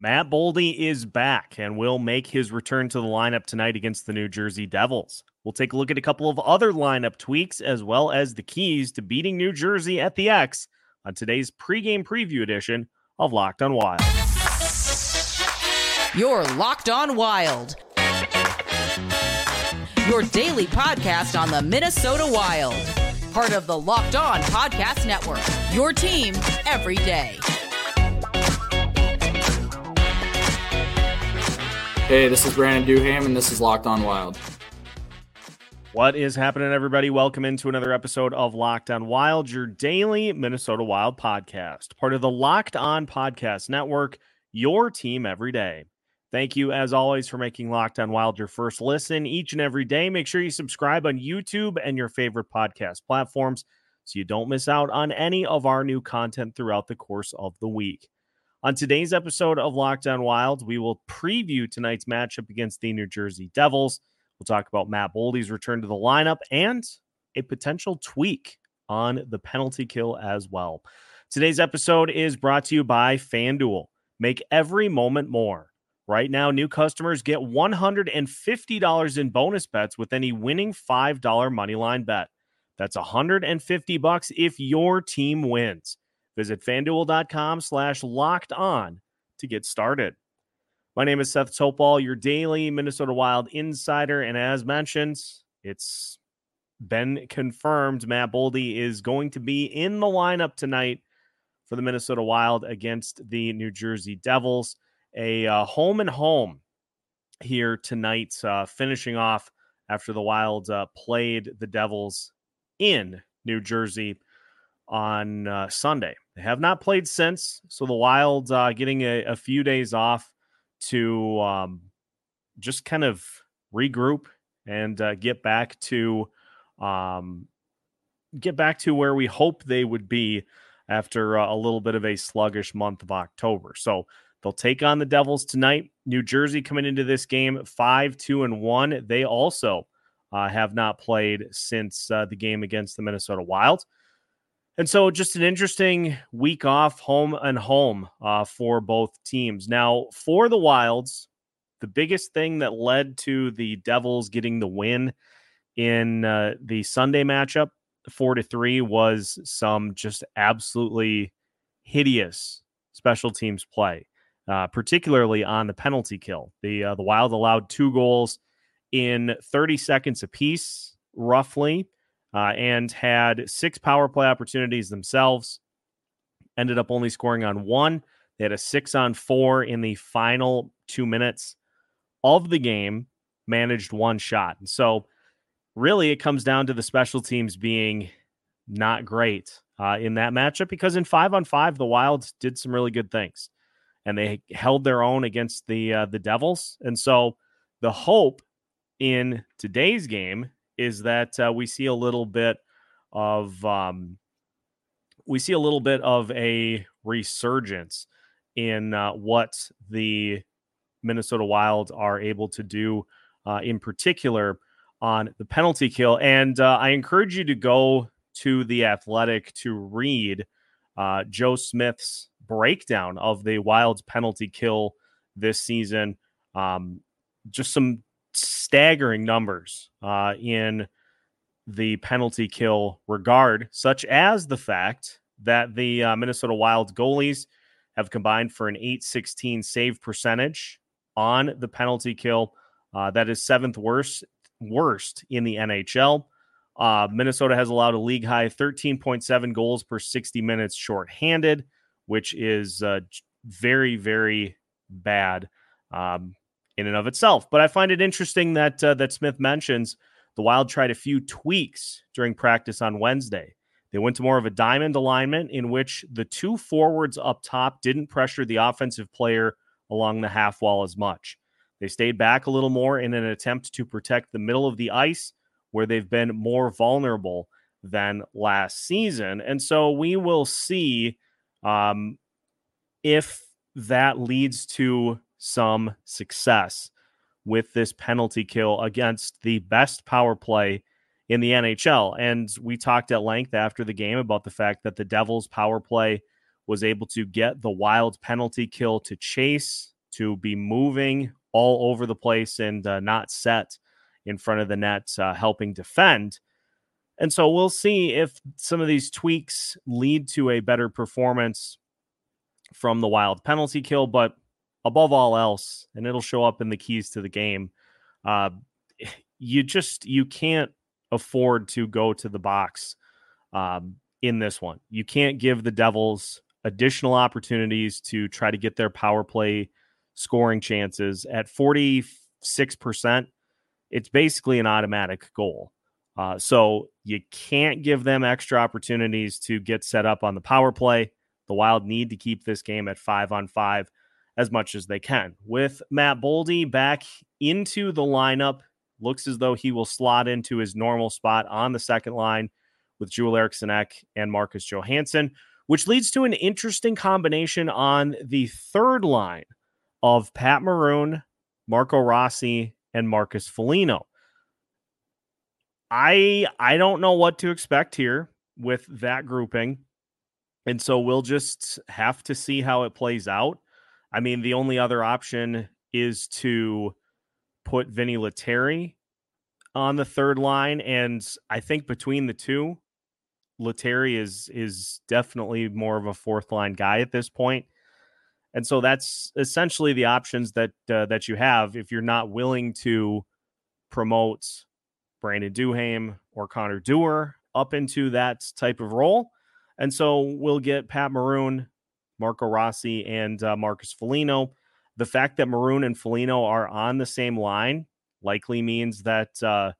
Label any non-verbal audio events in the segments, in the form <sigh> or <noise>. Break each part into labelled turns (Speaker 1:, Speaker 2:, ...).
Speaker 1: Matt Boldy is back and will make his return to the lineup tonight against the New Jersey Devils. We'll take a look at a couple of other lineup tweaks as well as the keys to beating New Jersey at the X on today's pregame preview edition of Locked on Wild.
Speaker 2: You're Locked on Wild. Your daily podcast on the Minnesota Wild. Part of the Locked On Podcast Network. Your team every day.
Speaker 3: Hey, this is Brandon Duhaime, and this is Locked On Wild.
Speaker 1: What is happening, everybody? Welcome into another episode of Locked On Wild, your daily Minnesota Wild podcast, part of the Locked On Podcast Network, your team every day. Thank you, as always, for making Locked On Wild your first listen each and every day. Make sure you subscribe on YouTube and your favorite podcast platforms so you don't miss out on any of our new content throughout the course of the week. On today's episode of Locked On Wild, we will preview tonight's matchup against the New Jersey Devils. We'll talk about Matt Boldy's return to the lineup and a potential tweak on the penalty kill as well. Today's episode is brought to you by FanDuel. Make every moment more. Right now, new customers get $150 in bonus bets with any winning $5 moneyline bet. That's 150 bucks if your team wins. Visit fanduel.com slash locked on to get started. My name is Seth Toupal, your daily Minnesota Wild insider. And as mentioned, it's been confirmed Matt Boldy is going to be in the lineup tonight for the Minnesota Wild against the New Jersey Devils. A uh, home and home here tonight, uh, finishing off after the Wild uh, played the Devils in New Jersey on uh, Sunday. They have not played since, so the Wild uh, getting a, a, few days off to um, just kind of regroup and uh, get back to um, get back to where we hope they would be after uh, a little bit of a sluggish month of October. So they'll take on the Devils tonight. New Jersey coming into this game five two and one. They also uh, have not played since uh, the game against the Minnesota Wild. And so, just an interesting week off, home and home uh, for both teams. Now, for the Wilds, the biggest thing that led to the Devils getting the win in uh, the Sunday matchup, four to three, was some just absolutely hideous special teams play, uh, particularly on the penalty kill. The uh, the Wild allowed two goals in 30 seconds apiece, roughly uh, and had six power play opportunities themselves. Ended up only scoring on one. They had a six on four in the final two minutes of the game, managed one shot. And so, really, it comes down to the special teams being not great uh, in that matchup because in five on five, the Wilds did some really good things and they held their own against the uh, the Devils. And so, the hope in today's game is that uh, we see a little bit of um, we see a little bit of a resurgence in uh, what the Minnesota Wild are able to do, uh, in particular on the penalty kill. And uh, I encourage you to go to the Athletic to read uh, Joe Smith's breakdown of the Wild's penalty kill this season. Um, just some staggering numbers uh, in the penalty kill regard, such as the fact that the uh, Minnesota Wild goalies have combined for an 816 save percentage on the penalty kill. Uh, that is seventh worst worst in the NHL. Uh, Minnesota has allowed a league high 13.7 goals per 60 minutes shorthanded, which is uh, very, very bad. Um, in and of itself. But I find it interesting that uh, that Smith mentions the Wild tried a few tweaks during practice on Wednesday. They went to more of a diamond alignment in which the two forwards up top didn't pressure the offensive player along the half wall as much. They stayed back a little more in an attempt to protect the middle of the ice where they've been more vulnerable than last season. And so we will see um, if that leads to some success with this penalty kill against the best power play in the NHL. And we talked at length after the game about the fact that the Devils' power play was able to get the wild penalty kill to chase, to be moving all over the place and uh, not set in front of the net, uh, helping defend. And so we'll see if some of these tweaks lead to a better performance from the wild penalty kill. But above all else, and it'll show up in the keys to the game, uh, <sighs> you just you can't afford to go to the box um, in this one. You can't give the Devils additional opportunities to try to get their power play scoring chances at 46%. It's basically an automatic goal. Uh, so you can't give them extra opportunities to get set up on the power play. The Wild need to keep this game at five on five as much as they can. With Matt Boldy back into the lineup, looks as though he will slot into his normal spot on the second line with Joel Eriksson Ek and Marcus Johansson, which leads to an interesting combination on the third line of Pat Maroon, Marco Rossi, and Marcus Foligno. I I don't know what to expect here with that grouping. And so we'll just have to see how it plays out. I mean, the only other option is to put Vinny Lettieri on the third line. And I think between the two, Lettieri is is definitely more of a fourth line guy at this point. And so that's essentially the options that uh, that you have if you're not willing to promote Brandon Duhaime or Connor Dewar up into that type of role. And so we'll get Pat Maroon, Marco Rossi, and uh, Marcus Foligno. The fact that Maroon and Foligno are on the same line likely means that uh,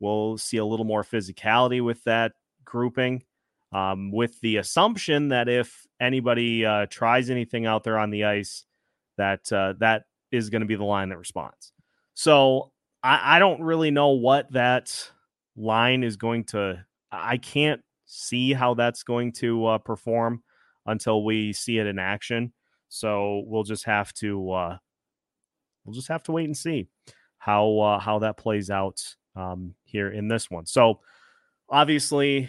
Speaker 1: we'll see a little more physicality with that grouping. Um, with the assumption that if anybody uh, tries anything out there on the ice, that uh, that is going to be the line that responds. So I, I don't really know what that line is going to. I can't see how that's going to uh, perform until we see it in action. So we'll just have to uh, we'll just have to wait and see how uh, how that plays out um, here in this one. So obviously,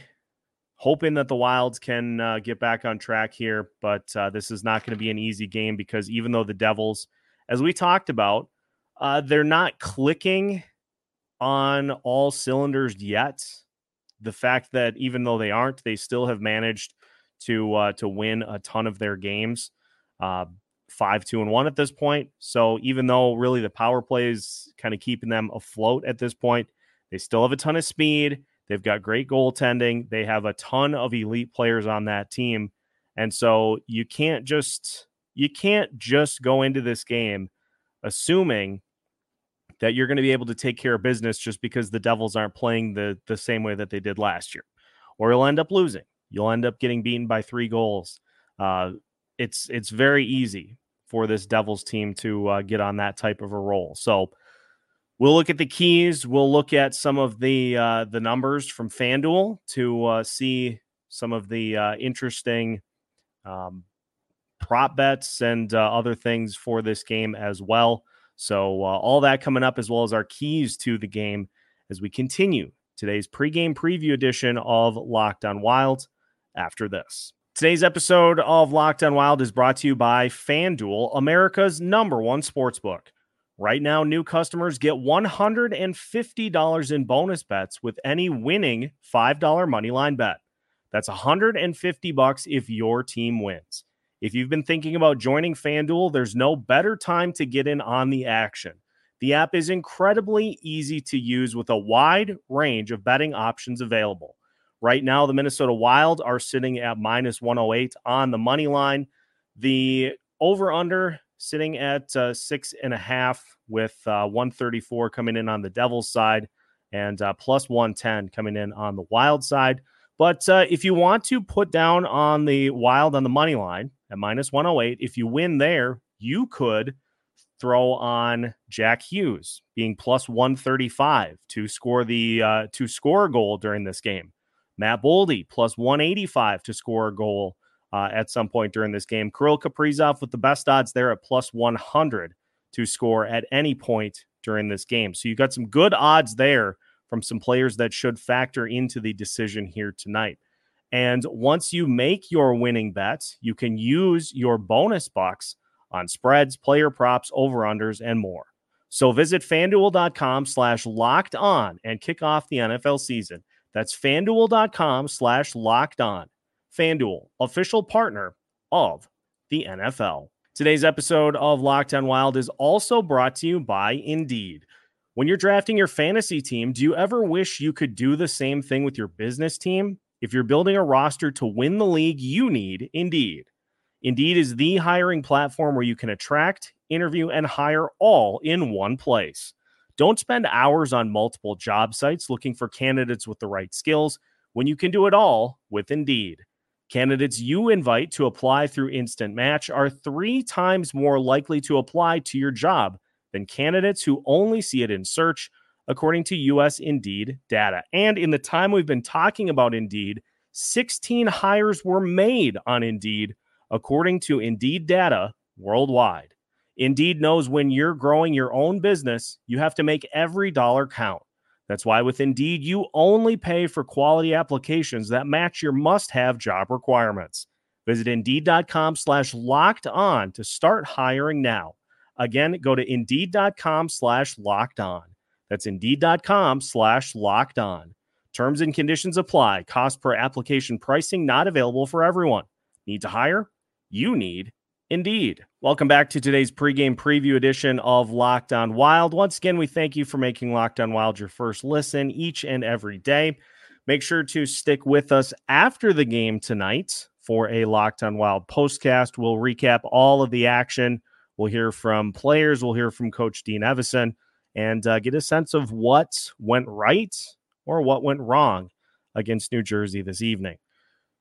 Speaker 1: hoping that the Wilds can uh, get back on track here, but uh, this is not going to be an easy game because even though the Devils, as we talked about, uh, they're not clicking on all cylinders yet the fact that even though they aren't, they still have managed to uh, to win a ton of their games, uh, five two and one at this point. So even though really the power play is kind of keeping them afloat at this point, they still have a ton of speed. They've got great goaltending. They have a ton of elite players on that team, and so you can't just you can't just go into this game assuming that you're going to be able to take care of business just because the Devils aren't playing the the same way that they did last year, or you'll end up losing. You'll end up getting beaten by three goals. Uh, it's it's very easy for this Devils team to uh, get on that type of a roll. So we'll look at the keys. We'll look at some of the uh, the numbers from FanDuel to uh, see some of the uh, interesting um, prop bets and uh, other things for this game as well. So, uh, all that coming up, as well as our keys to the game as we continue today's pregame preview edition of Locked on after this. Today's episode of Locked on Wild is brought to you by FanDuel, America's number one sports book. Right now, new customers get $150 in bonus bets with any winning $5 moneyline bet. That's 150 bucks if your team wins. If you've been thinking about joining FanDuel, there's no better time to get in on the action. The app is incredibly easy to use with a wide range of betting options available. Right now, the Minnesota Wild are sitting at minus 108 on the money line. The over under sitting at uh, six and a half with uh, 134 coming in on the Devils side and uh, plus 110 coming in on the Wild side. But uh, if you want to put down on the Wild on the money line, at minus 108. If you win there, you could throw on Jack Hughes being plus 135 to score the uh, to score a goal during this game. Matt Boldy plus 185 to score a goal uh, at some point during this game. Kirill Kaprizov with the best odds there at plus 100 to score at any point during this game. So you got some good odds there from some players that should factor into the decision here tonight. And once you make your winning bets, you can use your bonus bucks on spreads, player props, over unders, and more. So visit fanduel.com slash locked on and kick off the NFL season. That's fanduel.com slash locked on. Fanduel, official partner of the NFL. Today's episode of Locked On Wild is also brought to you by Indeed. When you're drafting your fantasy team, do you ever wish you could do the same thing with your business team? If you're building a roster to win the league, you need Indeed. Indeed is the hiring platform where you can attract, interview, and hire all in one place. Don't spend hours on multiple job sites looking for candidates with the right skills when you can do it all with Indeed. Candidates you invite to apply through Instant Match are three times more likely to apply to your job than candidates who only see it in search, according to US Indeed data. And in the time we've been talking about Indeed, 16 hires were made on Indeed, according to Indeed data worldwide. Indeed knows when you're growing your own business, you have to make every dollar count. That's why with Indeed, you only pay for quality applications that match your must-have job requirements. Visit Indeed.com slash locked on to start hiring now. Again, go to Indeed.com slash locked on. That's Indeed.com slash locked on. Terms and conditions apply. Cost per application pricing not available for everyone. Need to hire? You need Indeed. Welcome back to today's pregame preview edition of Locked On Wild. Once again, we thank you for making Locked On Wild your first listen each and every day. Make sure to stick with us after the game tonight for a Locked On Wild postcast. We'll recap all of the action. We'll hear from players. We'll hear from Coach Dean Evason and uh, get a sense of what went right or what went wrong against New Jersey this evening.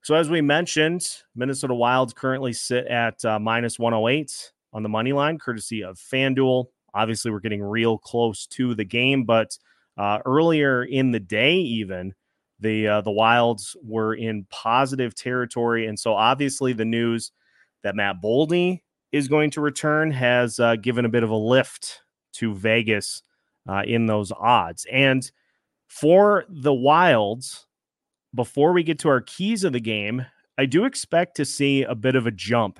Speaker 1: So, as we mentioned, Minnesota Wilds currently sit at uh, minus 108 on the money line, courtesy of FanDuel. Obviously, we're getting real close to the game, but uh, earlier in the day, even the uh, the Wilds were in positive territory, and so obviously the news that Matt Boldy is going to return has uh, given a bit of a lift to Vegas uh, in those odds. And for the Wilds, before we get to our keys of the game, I do expect to see a bit of a jump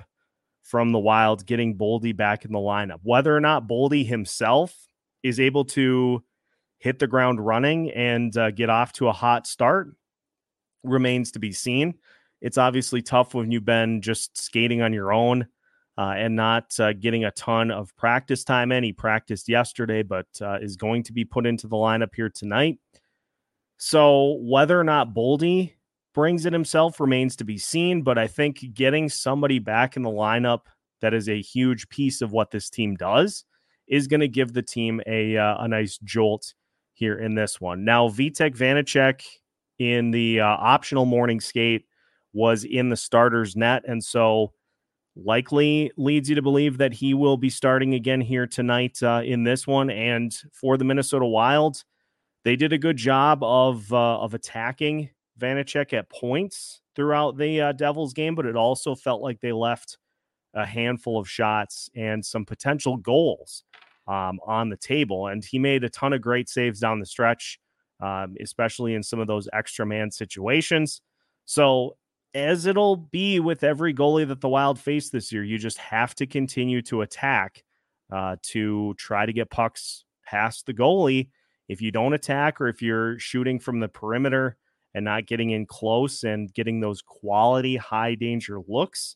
Speaker 1: from the Wild getting Boldy back in the lineup. Whether or not Boldy himself is able to hit the ground running and uh, get off to a hot start remains to be seen. It's obviously tough when you've been just skating on your own uh, and not uh, getting a ton of practice time in. He practiced yesterday, but uh, is going to be put into the lineup here tonight. So whether or not Boldy brings it himself remains to be seen. But I think getting somebody back in the lineup that is a huge piece of what this team does is going to give the team a uh, a nice jolt here in this one. Now Vitek Vanecek in the uh, optional morning skate was in the starter's net, and so likely leads you to believe that he will be starting again here tonight uh, in this one. And for the Minnesota Wild, they did a good job of uh, of attacking Vanecek at points throughout the uh, Devils game, but it also felt like they left a handful of shots and some potential goals um, on the table. And he made a ton of great saves down the stretch, um, especially in some of those extra man situations. So, as it'll be with every goalie that the Wild face this year, you just have to continue to attack uh, to try to get pucks past the goalie if you don't attack or if you're shooting from the perimeter and not getting in close and getting those quality high danger looks,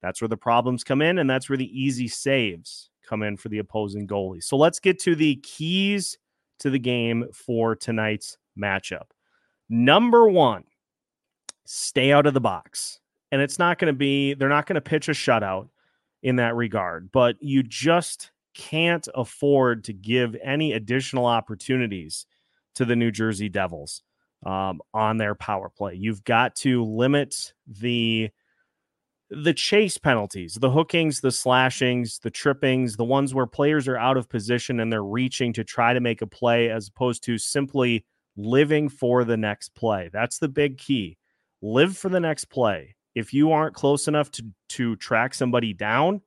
Speaker 1: that's where the problems come in. And that's where the easy saves come in for the opposing goalie. So let's get to the keys to the game for tonight's matchup. Number one, stay out of the box. And it's not going to be, they're not going to pitch a shutout in that regard, but you just can't afford to give any additional opportunities to the New Jersey Devils um, on their power play. You've got to limit the the chase penalties, the hookings, the slashings, the trippings, the ones where players are out of position and they're reaching to try to make a play as opposed to simply living for the next play. That's the big key. Live for the next play. If you aren't close enough to to track somebody down,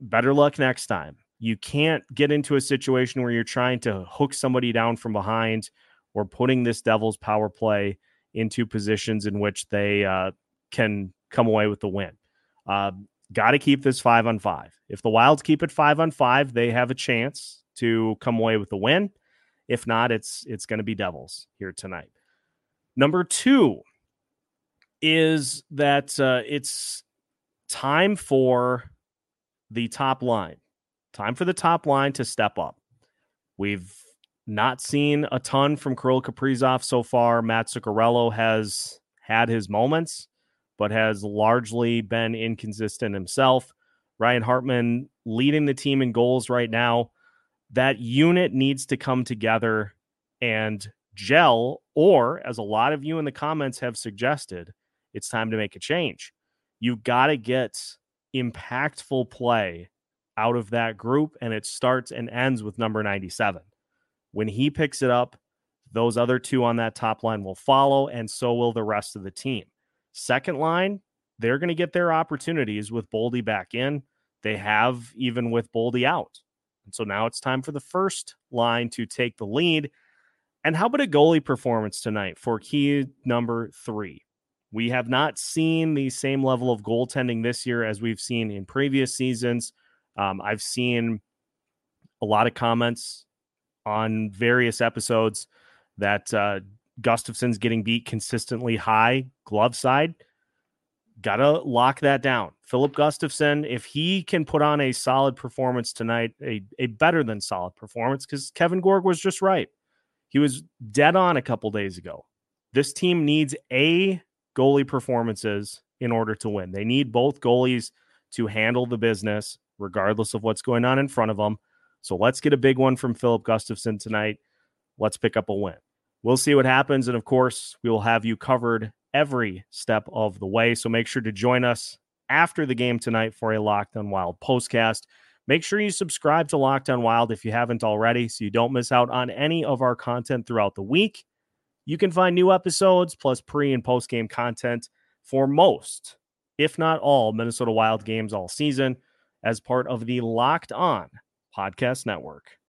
Speaker 1: better luck next time. You can't get into a situation where you're trying to hook somebody down from behind or putting this Devils power play into positions in which they uh, can come away with the win. Uh, Got to keep this five on five. If the Wilds keep it five on five, they have a chance to come away with the win. If not, it's it's going to be Devils here tonight. Number two is that uh, it's time for the top line. Time for the top line to step up. We've not seen a ton from Kirill Kaprizov so far. Mats Zuccarello has had his moments but has largely been inconsistent himself. Ryan Hartman leading the team in goals right now. That unit needs to come together and gel, or as a lot of you in the comments have suggested, it's time to make a change. You've got to get impactful play out of that group, and it starts and ends with number 97. When he picks it up, those other two on that top line will follow, and so will the rest of the team. Second line, they're going to get their opportunities with Boldy back in. They have even with Boldy out. And so now it's time for the first line to take the lead. And how about a goalie performance tonight for key number three? We have not seen the same level of goaltending this year as we've seen in previous seasons. Um, I've seen a lot of comments on various episodes that uh, Gustavsson's getting beat consistently high glove side. Got to lock that down. Filip Gustavsson, if he can put on a solid performance tonight, a, a better than solid performance, because Kevin Gorg was just right. He was dead on a couple days ago. This team needs A goalie performances in order to win. They need both goalies to handle the business, regardless of what's going on in front of them. So let's get a big one from Filip Gustavsson tonight. Let's pick up a win we'll see what happens. And of course, we will have you covered every step of the way. So make sure to join us after the game tonight for a Locked On Wild postcast. Make sure you subscribe to Locked On Wild if you haven't already so you don't miss out on any of our content throughout the week. You can find new episodes plus pre and post game content for most, if not all, Minnesota Wild games all season as part of the Locked On Podcast Network.